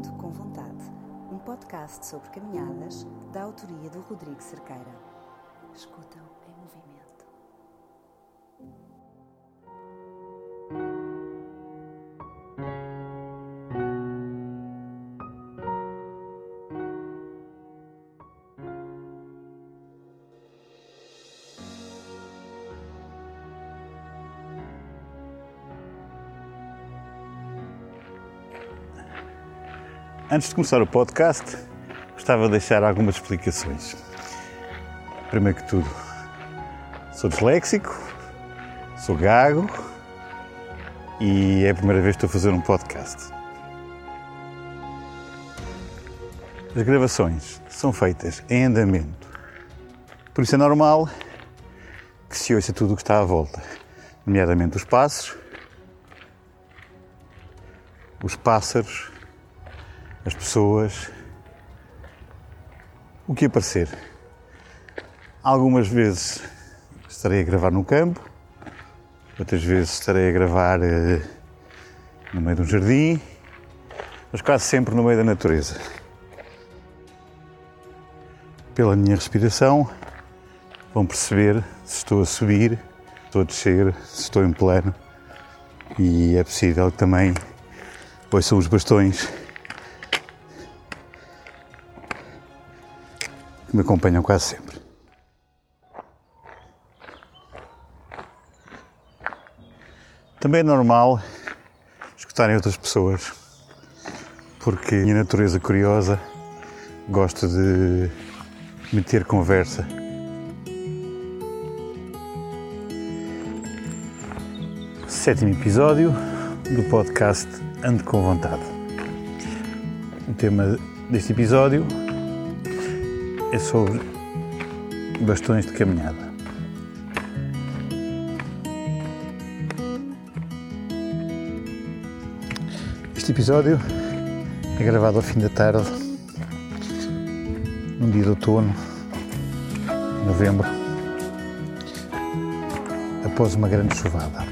Ando com Vontade, um podcast sobre caminhadas da autoria do Rodrigo Cerqueira. Escutam Antes de começar o podcast, gostava de deixar algumas explicações. Primeiro que tudo, sou disléxico, sou gago e é a primeira vez que estou a fazer um podcast. As gravações são feitas em andamento, por isso é normal que se ouça tudo o que está à volta, nomeadamente os passos, os pássaros as pessoas, o que aparecer. Algumas vezes estarei a gravar no campo, outras vezes estarei a gravar eh, no meio de um jardim, mas quase sempre no meio da natureza. Pela minha respiração, vão perceber se estou a subir, se estou a descer, se estou em plano e é possível que também ouçam os bastões que me acompanham quase sempre. Também é normal escutarem outras pessoas, porque a minha natureza curiosa gosta de meter conversa. Sétimo episódio do podcast Ando com Vontade. O tema deste episódio é sobre bastões de caminhada. Este episódio é gravado ao fim da tarde, num dia de outono, em novembro, após uma grande chuvada.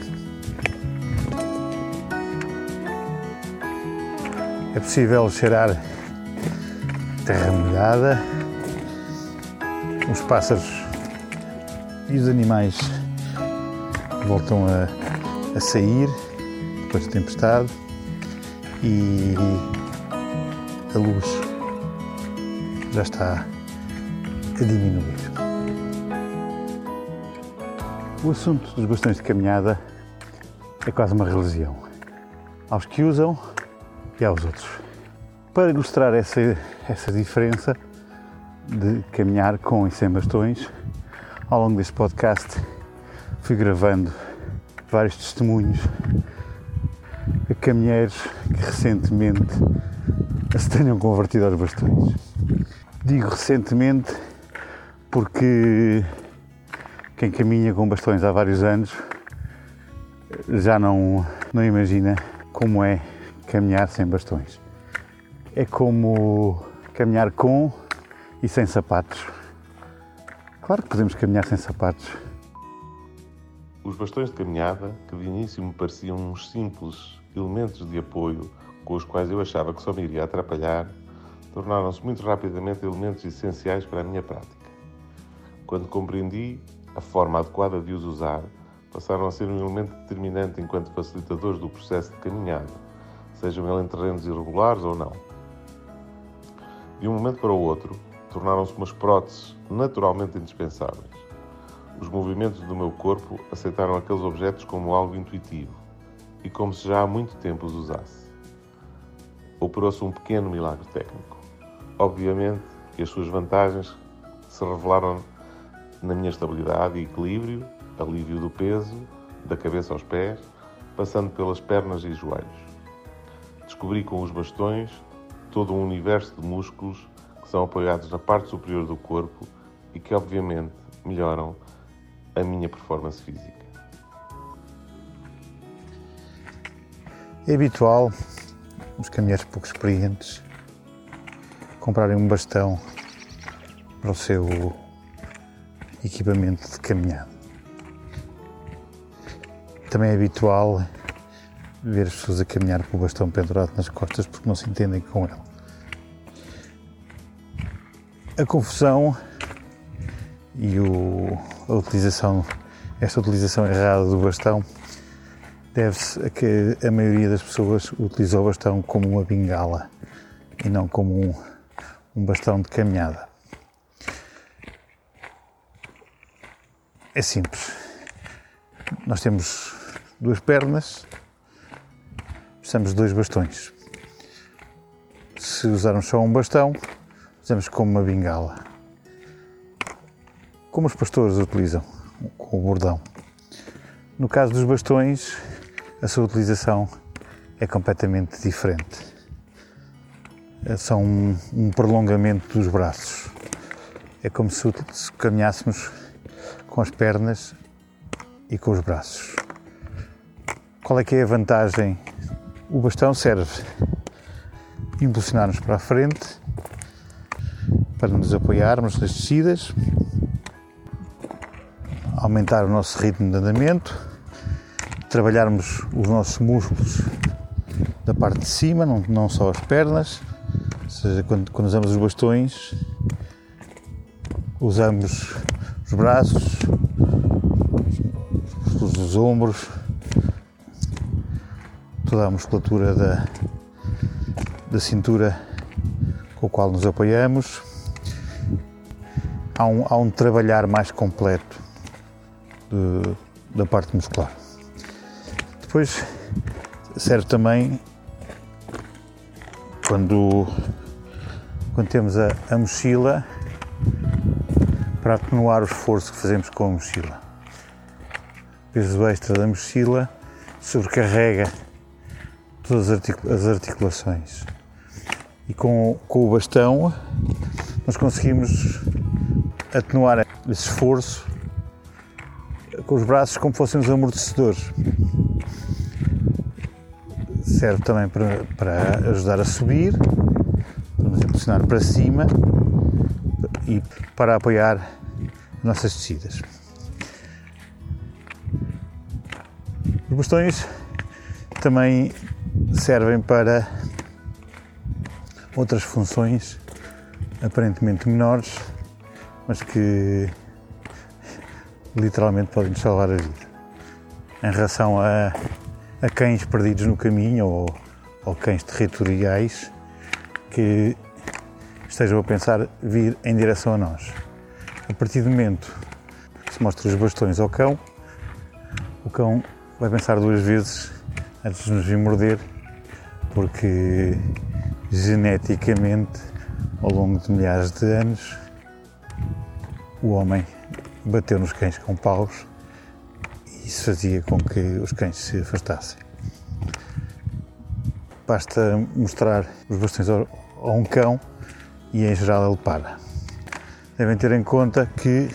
É possível cheirar terra molhada, os pássaros e os animais voltam a, a sair depois da tempestade e a luz já está a diminuir. O assunto dos bastões de caminhada é quase uma religião. Aos que usam e aos outros. Para ilustrar essa, essa diferença, de caminhar com e sem bastões. Ao longo deste podcast fui gravando vários testemunhos a caminheiros que recentemente se tenham convertido aos bastões. Digo recentemente porque quem caminha com bastões há vários anos já não, não imagina como é caminhar sem bastões. É como caminhar com e sem sapatos. Claro que podemos caminhar sem sapatos. Os bastões de caminhada, que de início me pareciam uns simples elementos de apoio com os quais eu achava que só me iria atrapalhar, tornaram-se muito rapidamente elementos essenciais para a minha prática. Quando compreendi a forma adequada de os usar, passaram a ser um elemento determinante enquanto facilitadores do processo de caminhada, sejam eles em terrenos irregulares ou não. De um momento para o outro, tornaram-se umas próteses naturalmente indispensáveis. Os movimentos do meu corpo aceitaram aqueles objetos como algo intuitivo e como se já há muito tempo os usasse. Operou-se um pequeno milagre técnico. Obviamente que as suas vantagens se revelaram na minha estabilidade e equilíbrio, alívio do peso, da cabeça aos pés, passando pelas pernas e joelhos. Descobri com os bastões todo um universo de músculos que são apoiados na parte superior do corpo e que, obviamente, melhoram a minha performance física. É habitual os caminheiros pouco experientes comprarem um bastão para o seu equipamento de caminhada. Também é habitual ver as pessoas a caminhar com o bastão pendurado nas costas porque não se entendem com ele. A confusão e o, a utilização, esta utilização errada do bastão deve-se a que a maioria das pessoas utiliza o bastão como uma bengala e não como um, um bastão de caminhada. É simples. Nós temos duas pernas, precisamos de dois bastões. Se usarmos só um bastão, usamos como uma bengala. Como os pastores utilizam, com o bordão. No caso dos bastões, a sua utilização é completamente diferente. São um, um prolongamento dos braços. É como se, se caminhássemos com as pernas e com os braços. Qual é que é a vantagem? O bastão serve impulsionar-nos para a frente, para nos apoiarmos nas descidas, aumentar o nosso ritmo de andamento, trabalharmos os nossos músculos da parte de cima, não, não só as pernas, ou seja, quando, quando usamos os bastões, usamos os braços, os ombros, toda a musculatura da, da cintura com o qual nos apoiamos. Há um, há um trabalhar mais completo de, da parte muscular. Depois serve também quando, quando temos a, a mochila para atenuar o esforço que fazemos com a mochila. O peso extra da mochila sobrecarrega todas as articulações. E com, com o bastão nós conseguimos atenuar esse esforço com os braços como fossem amortecedores. Serve também para, para ajudar a subir, para nos impulsionar para cima e para apoiar nossas descidas. Os bastões também servem para outras funções aparentemente menores, mas que literalmente podem nos salvar a vida. Em relação a, a cães perdidos no caminho ou, ou cães territoriais que estejam a pensar vir em direção a nós. A partir do momento que se mostra os bastões ao cão, o cão vai pensar duas vezes antes de nos vir morder, porque geneticamente, ao longo de milhares de anos, o homem bateu nos cães com paus e isso fazia com que os cães se afastassem. Basta mostrar os bastões a um cão e em geral ele para. Devem ter em conta que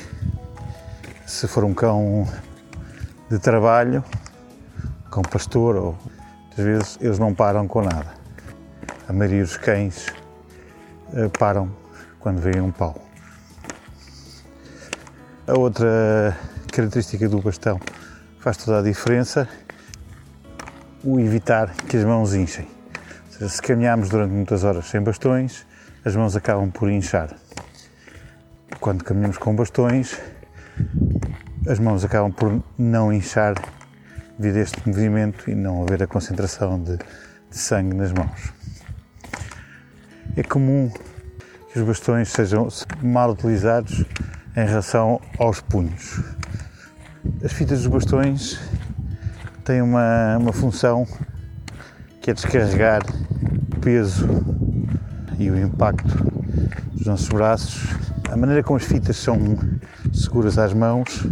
se for um cão de trabalho, cão pastor, ou às vezes eles não param com nada. A maioria dos cães uh, param quando veem um pau. A outra característica do bastão faz toda a diferença o evitar que as mãos inchem. Seja, se caminharmos durante muitas horas sem bastões, as mãos acabam por inchar. Quando caminhamos com bastões, as mãos acabam por não inchar devido a este movimento e não haver a concentração de, de sangue nas mãos. É comum que os bastões sejam mal utilizados em relação aos punhos. As fitas dos bastões têm uma, uma função que é descarregar o peso e o impacto dos nossos braços. A maneira como as fitas são seguras às mãos,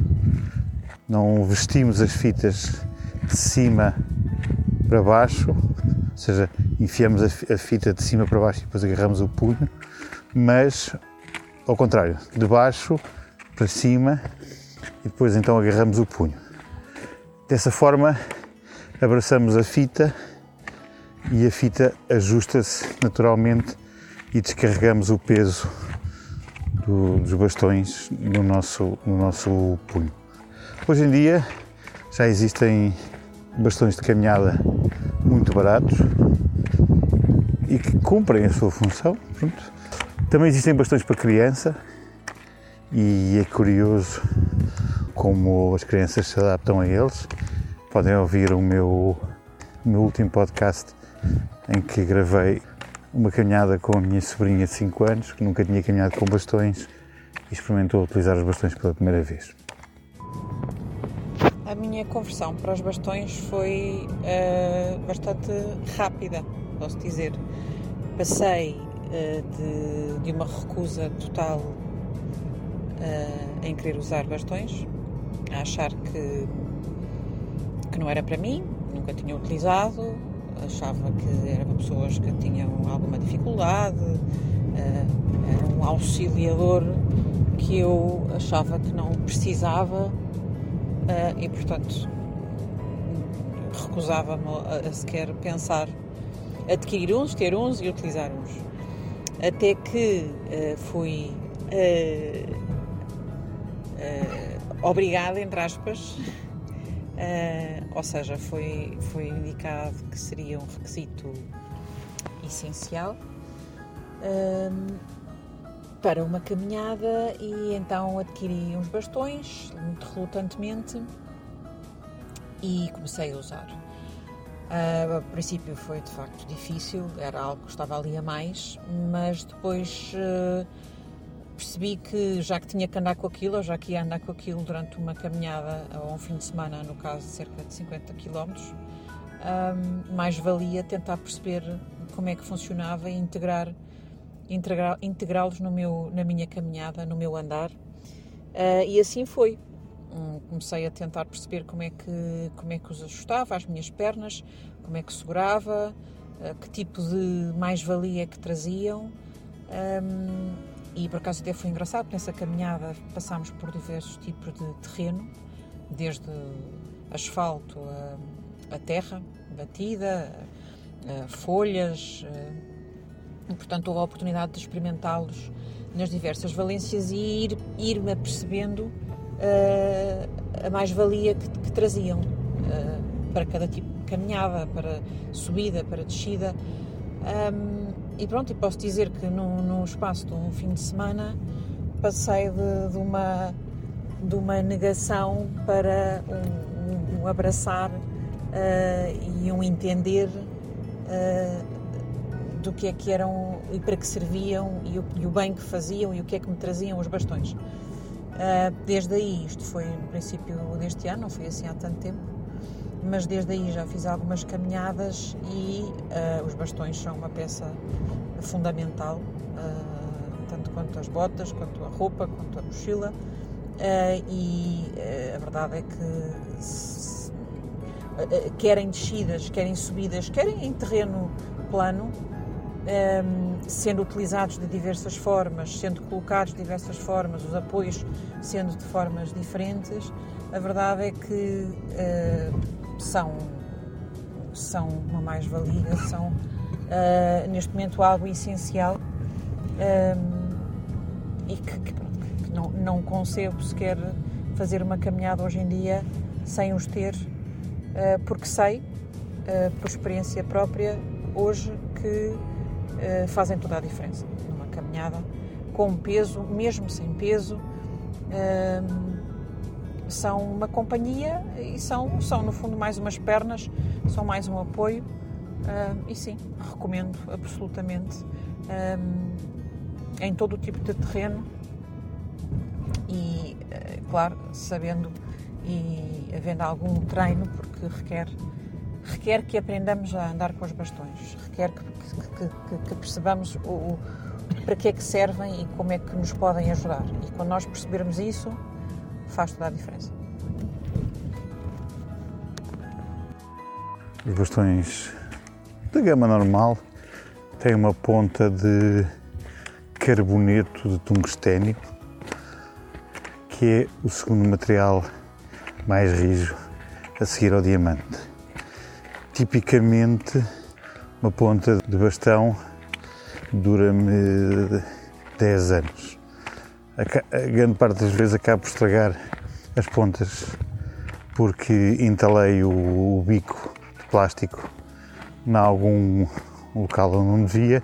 não vestimos as fitas de cima para baixo, ou seja, enfiamos a fita de cima para baixo e depois agarramos o punho, mas ao contrário, de baixo para cima e depois então agarramos o punho. Dessa forma abraçamos a fita e a fita ajusta-se naturalmente e descarregamos o peso do, dos bastões no nosso, no nosso punho. Hoje em dia já existem bastões de caminhada muito baratos e que cumprem a sua função. Pronto. Também existem bastões para criança e é curioso como as crianças se adaptam a eles. Podem ouvir o meu, meu último podcast em que gravei uma caminhada com a minha sobrinha de 5 anos, que nunca tinha caminhado com bastões e experimentou utilizar os bastões pela primeira vez. A minha conversão para os bastões foi uh, bastante rápida, posso dizer. Passei de, de, uma recusa total uh, em querer usar bastões, a achar que, que não era para mim, nunca tinha utilizado, achava que era para pessoas que tinham alguma dificuldade, era um auxiliador que eu achava que não precisava e, portanto, recusava-me a, sequer pensar adquirir uns, ter uns e utilizar uns. Até que uh, fui uh, obrigada, entre aspas, ou seja, foi, foi indicado que seria um requisito essencial para uma caminhada e então adquiri uns bastões, muito relutantemente, e comecei a usar. Uh, a princípio foi de facto difícil, era algo que estava ali a mais, mas depois uh, percebi que já que tinha que andar com aquilo, ou já que ia andar com aquilo durante uma caminhada ou um fim de semana, no caso cerca de 50 km, um, mais valia tentar perceber como é que funcionava e integrar integrá-los no meu, na minha caminhada, no meu andar. Uh, e assim foi. Comecei a tentar perceber como é, que, como é que os ajustava às minhas pernas, como é que segurava, uh, que tipo de mais-valia é que traziam. E por acaso até foi engraçado, nessa caminhada passámos por diversos tipos de terreno, desde asfalto a, a terra batida, a, a folhas, e, portanto, houve a oportunidade de experimentá-los nas diversas valências e ir, ir-me apercebendo uh, a mais-valia que, que, traziam uh, para cada tipo de caminhada, para subida, para descida. Um, e pronto, e posso dizer que no, no espaço de um fim de semana passei de, de uma, de uma negação para um, um, abraçar uh, e um entender do que é que eram e para que serviam e o, e o, bem que faziam e o que é que me traziam os bastões. Uh, desde aí, isto foi no princípio deste ano, não foi assim há tanto tempo, mas desde aí já fiz algumas caminhadas e uh, os bastões são uma peça fundamental, uh, tanto quanto as botas, quanto a roupa, quanto a mochila. e a verdade é que se, querem descidas, querem subidas, querem em terreno plano, sendo utilizados de diversas formas, sendo colocados de diversas formas, os apoios sendo de formas diferentes, a verdade é que uh, são, são uma mais-valia, são uh, neste momento algo essencial ehm, e que, que, que, não, não concebo sequer fazer uma caminhada hoje em dia sem os ter, uh, porque sei, por experiência própria, hoje que eh, fazem toda a diferença numa caminhada com peso, mesmo sem peso. Uh, são uma companhia e são, são, no fundo, mais umas pernas, são mais um apoio. Uh, e sim, recomendo absolutamente em todo o tipo de terreno e, uh, claro, sabendo e havendo algum treino, porque requer requer que aprendamos a andar com os bastões, requer que, que, que, que percebamos o, o, para que é que servem e como é que nos podem ajudar. E quando nós percebermos isso, faz toda a diferença. Os bastões da gama normal têm uma ponta de carboneto de tungstênio, que é o segundo material mais rijo a seguir ao diamante tipicamente uma ponta de bastão dura-me 10 anos. A, grande parte das vezes acabo por estragar as pontas porque entalei o, o bico de plástico em algum local onde não devia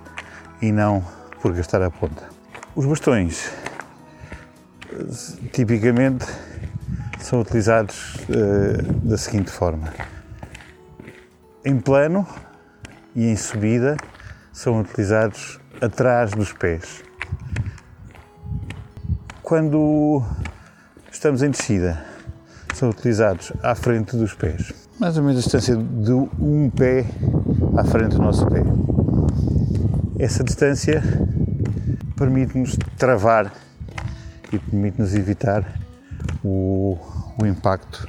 e não por gastar a ponta. Os bastões tipicamente são utilizados uh, da seguinte forma: em plano e em subida são utilizados atrás dos pés. Quando estamos em descida, são utilizados à frente dos pés, mais ou menos a distância de um pé à frente do nosso pé. Essa distância permite-nos travar e permite-nos evitar o, o impacto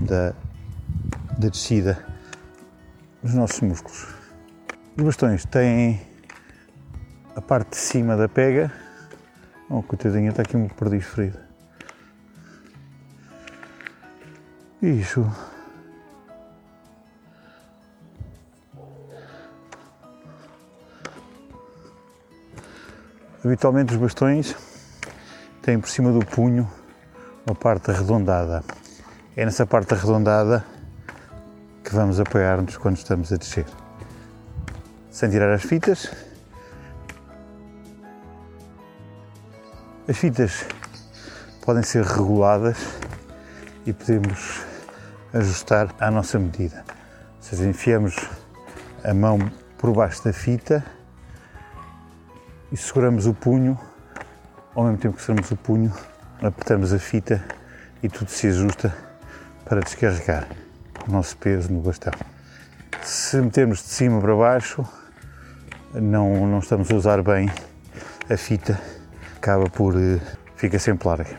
da, da descida nos nossos músculos. Os bastões têm a parte de cima da pega. Oh, coitadinha, está aqui um perdiz ferido. Isso. Habitualmente os bastões têm por cima do punho uma parte arredondada. É nessa parte arredondada que vamos apoiar-nos quando estamos a descer. Sem tirar as fitas. As fitas podem ser reguladas e podemos ajustar à nossa medida. Ou seja, enfiamos a mão por baixo da fita e seguramos o punho, ao mesmo tempo que seguramos o punho, apertamos a fita e tudo se ajusta para descarregar o nosso peso no bastão. Se metermos de cima para baixo, não, não estamos a usar bem a fita, acaba por. Eh, fica sempre larga.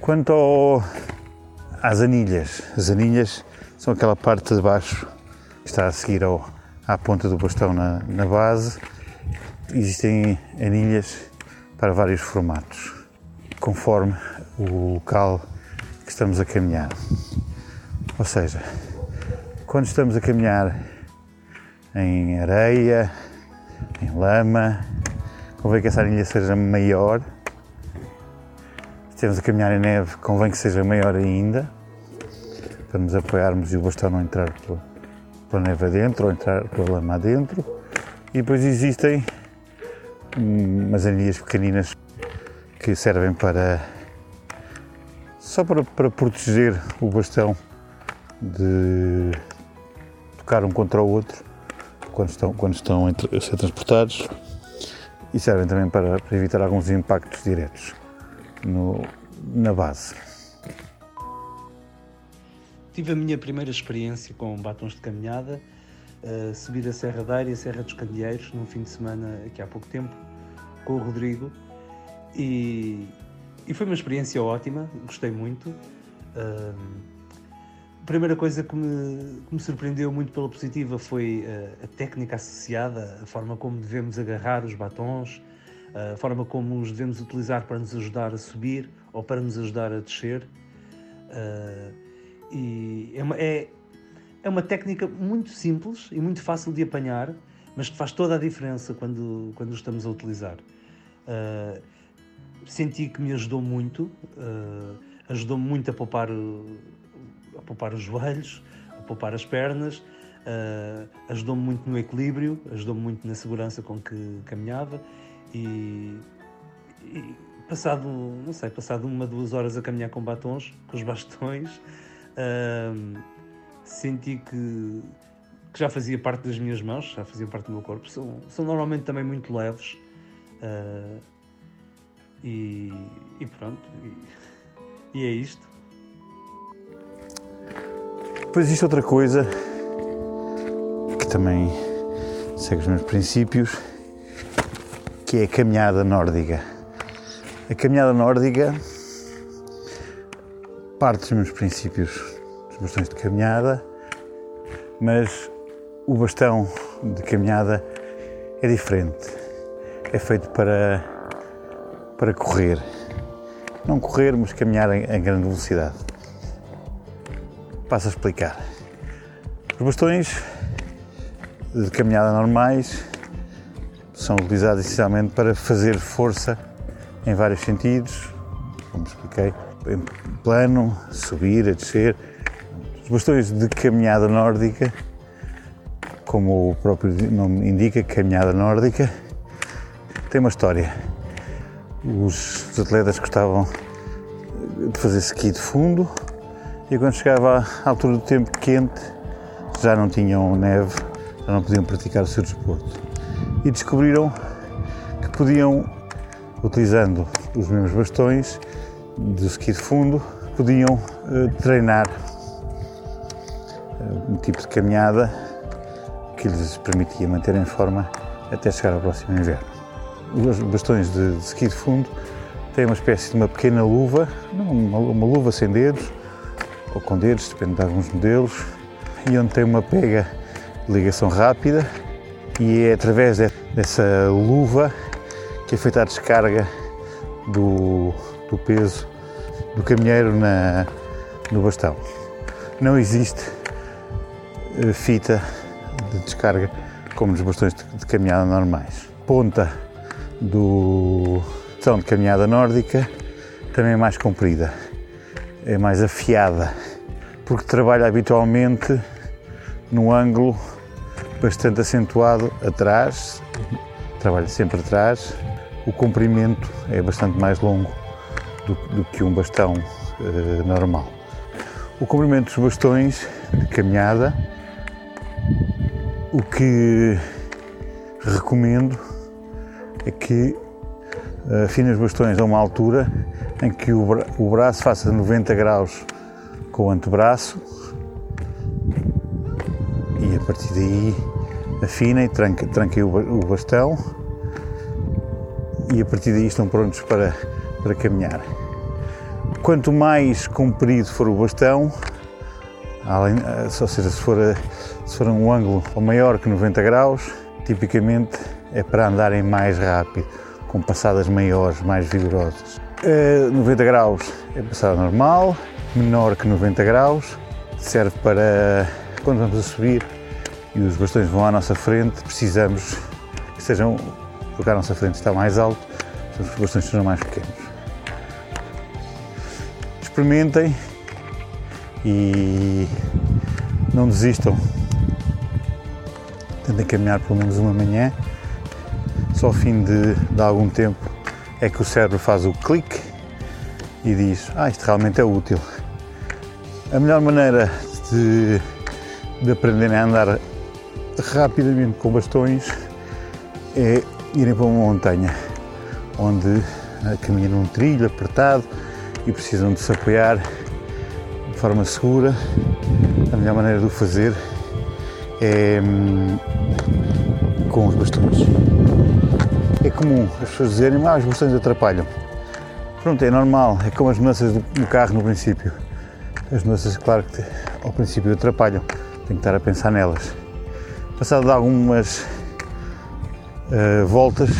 Quanto ao, às anilhas, as anilhas são aquela parte de baixo que está a seguir ao, à ponta do bastão na, na base. Existem anilhas para vários formatos, conforme o local que estamos a caminhar. Ou seja, quando estamos a caminhar em areia, em lama, convém que essa anilha seja maior. Se estamos a caminhar em neve, convém que seja maior ainda, para nos apoiarmos e o bastão não entrar pela, pela neve adentro ou entrar pela lama adentro. E depois existem umas anilhas pequeninas que servem para só para, para proteger o bastão de tocar um contra o outro quando estão, quando estão a ser transportados e servem também para, para evitar alguns impactos diretos no, na base. Tive a minha primeira experiência com batons de caminhada, uh, subir a Serra da e a Serra dos Candeeiros num fim de semana aqui há pouco tempo com o Rodrigo e, e foi uma experiência ótima, gostei muito. Uh, a primeira coisa que me, que me, surpreendeu muito pela positiva foi uh, a técnica associada, a forma como devemos agarrar os batons, uh, a forma como os devemos utilizar para nos ajudar a subir ou para nos ajudar a descer. Uh, e é uma, é, é uma técnica muito simples e muito fácil de apanhar, mas que faz toda a diferença quando, quando estamos a utilizar. senti que me ajudou muito, ajudou-me muito a poupar a poupar os joelhos, a poupar as pernas, uh, ajudou-me muito no equilíbrio, ajudou-me muito na segurança com que caminhava e, e, passado, não sei, passado uma, duas horas a caminhar com batons, com os bastões, uh, senti que, que, já fazia parte das minhas mãos, já fazia parte do meu corpo. São, são normalmente também muito leves. Uh, e, e, pronto, e, e é isto. Depois existe outra coisa que também segue os meus princípios, que é a caminhada nórdica. A caminhada nórdica parte dos meus princípios dos bastões de caminhada, mas o bastão de caminhada é diferente. É feito para, para correr. Não correr, mas caminhar em, em grande velocidade. Passo a explicar. Os bastões de caminhada normais são utilizados essencialmente para fazer força em vários sentidos, como expliquei, em plano, subir, a descer. Os bastões de caminhada nórdica como o próprio nome indica, caminhada nórdica, tem uma história. Os atletas gostavam de fazer ski de fundo e quando chegava à altura do tempo quente já não tinham neve, já não podiam praticar o seu desporto. E descobriram que podiam, utilizando os mesmos bastões do ski de fundo, podiam uh, treinar uh, um tipo de caminhada que lhes permitia manter em forma até chegar ao próximo inverno. Os bastões de, de ski de fundo têm uma espécie de uma pequena luva, uma, uma luva sem dedos, ou com dedos, depende de alguns modelos, e onde tem uma pega de ligação rápida e é através dessa luva que é feita a descarga do, do peso do caminheiro na, no bastão. Não existe eh, fita de descarga como nos bastões de caminhada normais. Ponta do bastão de caminhada nórdica também é mais comprida, é mais afiada, porque trabalha habitualmente num ângulo bastante acentuado atrás, trabalha sempre atrás, o comprimento é bastante mais longo do, do que um bastão uh, normal. O comprimento dos bastões de caminhada o que recomendo é que afine os bastões a uma altura em que o, bra o braço faça 90 graus com o antebraço. E a partir daí afinem, tranquem, tranquem o, o bastão. E a partir daí estão prontos para, para caminhar. Quanto mais comprido for o bastão, além, ou seja, se for se for um ângulo maior que 90 graus, tipicamente é para andarem mais rápido, com passadas maiores, mais vigorosas. Uh, 90 graus é passada normal, menor que 90 graus, serve para quando vamos a subir e os bastões vão à nossa frente, precisamos que sejam, porque à nossa frente está mais alto, os bastões sejam mais pequenos. Experimentem e não desistam tentem caminhar pelo menos uma manhã. Só ao fim de, de algum tempo é que o cérebro faz o clique e diz: Ah, isto realmente é útil. A melhor maneira de, de aprenderem a andar rapidamente com bastões é irem para uma montanha onde caminham num trilho apertado e precisam de se apoiar de forma segura. A melhor maneira de o fazer é hum, com os bastões. É comum as pessoas dizerem, ah, os bastões atrapalham. Pronto, é normal, é como as mudanças do carro no princípio. As mudanças, claro que ao princípio atrapalham, tem que estar a pensar nelas. Passado algumas uh, voltas,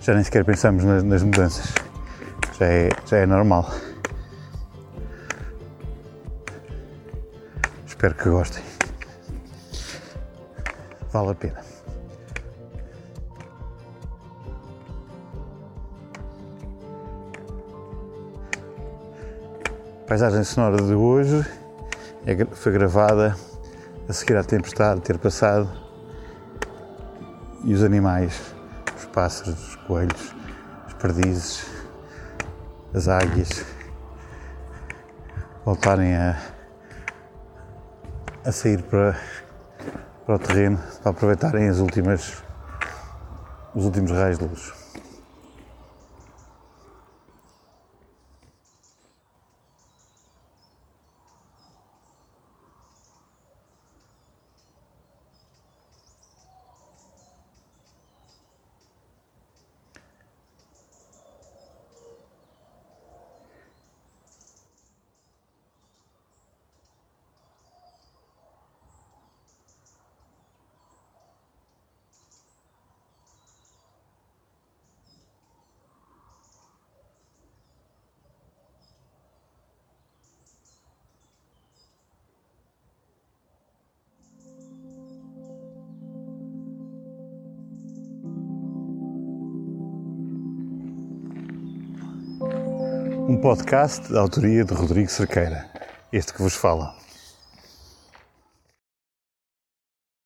já nem sequer pensamos nas, nas mudanças, já é, já é normal. Espero que gostem vale a pena. Paisagem sonora de hoje é, foi gravada a seguir à tempestade ter passado e os animais, os pássaros, os coelhos, as perdizes, as águias voltarem a, a sair para para o terreno para aproveitarem as últimas, os últimos raios de luz. Um podcast da autoria de Rodrigo Cerqueira, este que vos fala.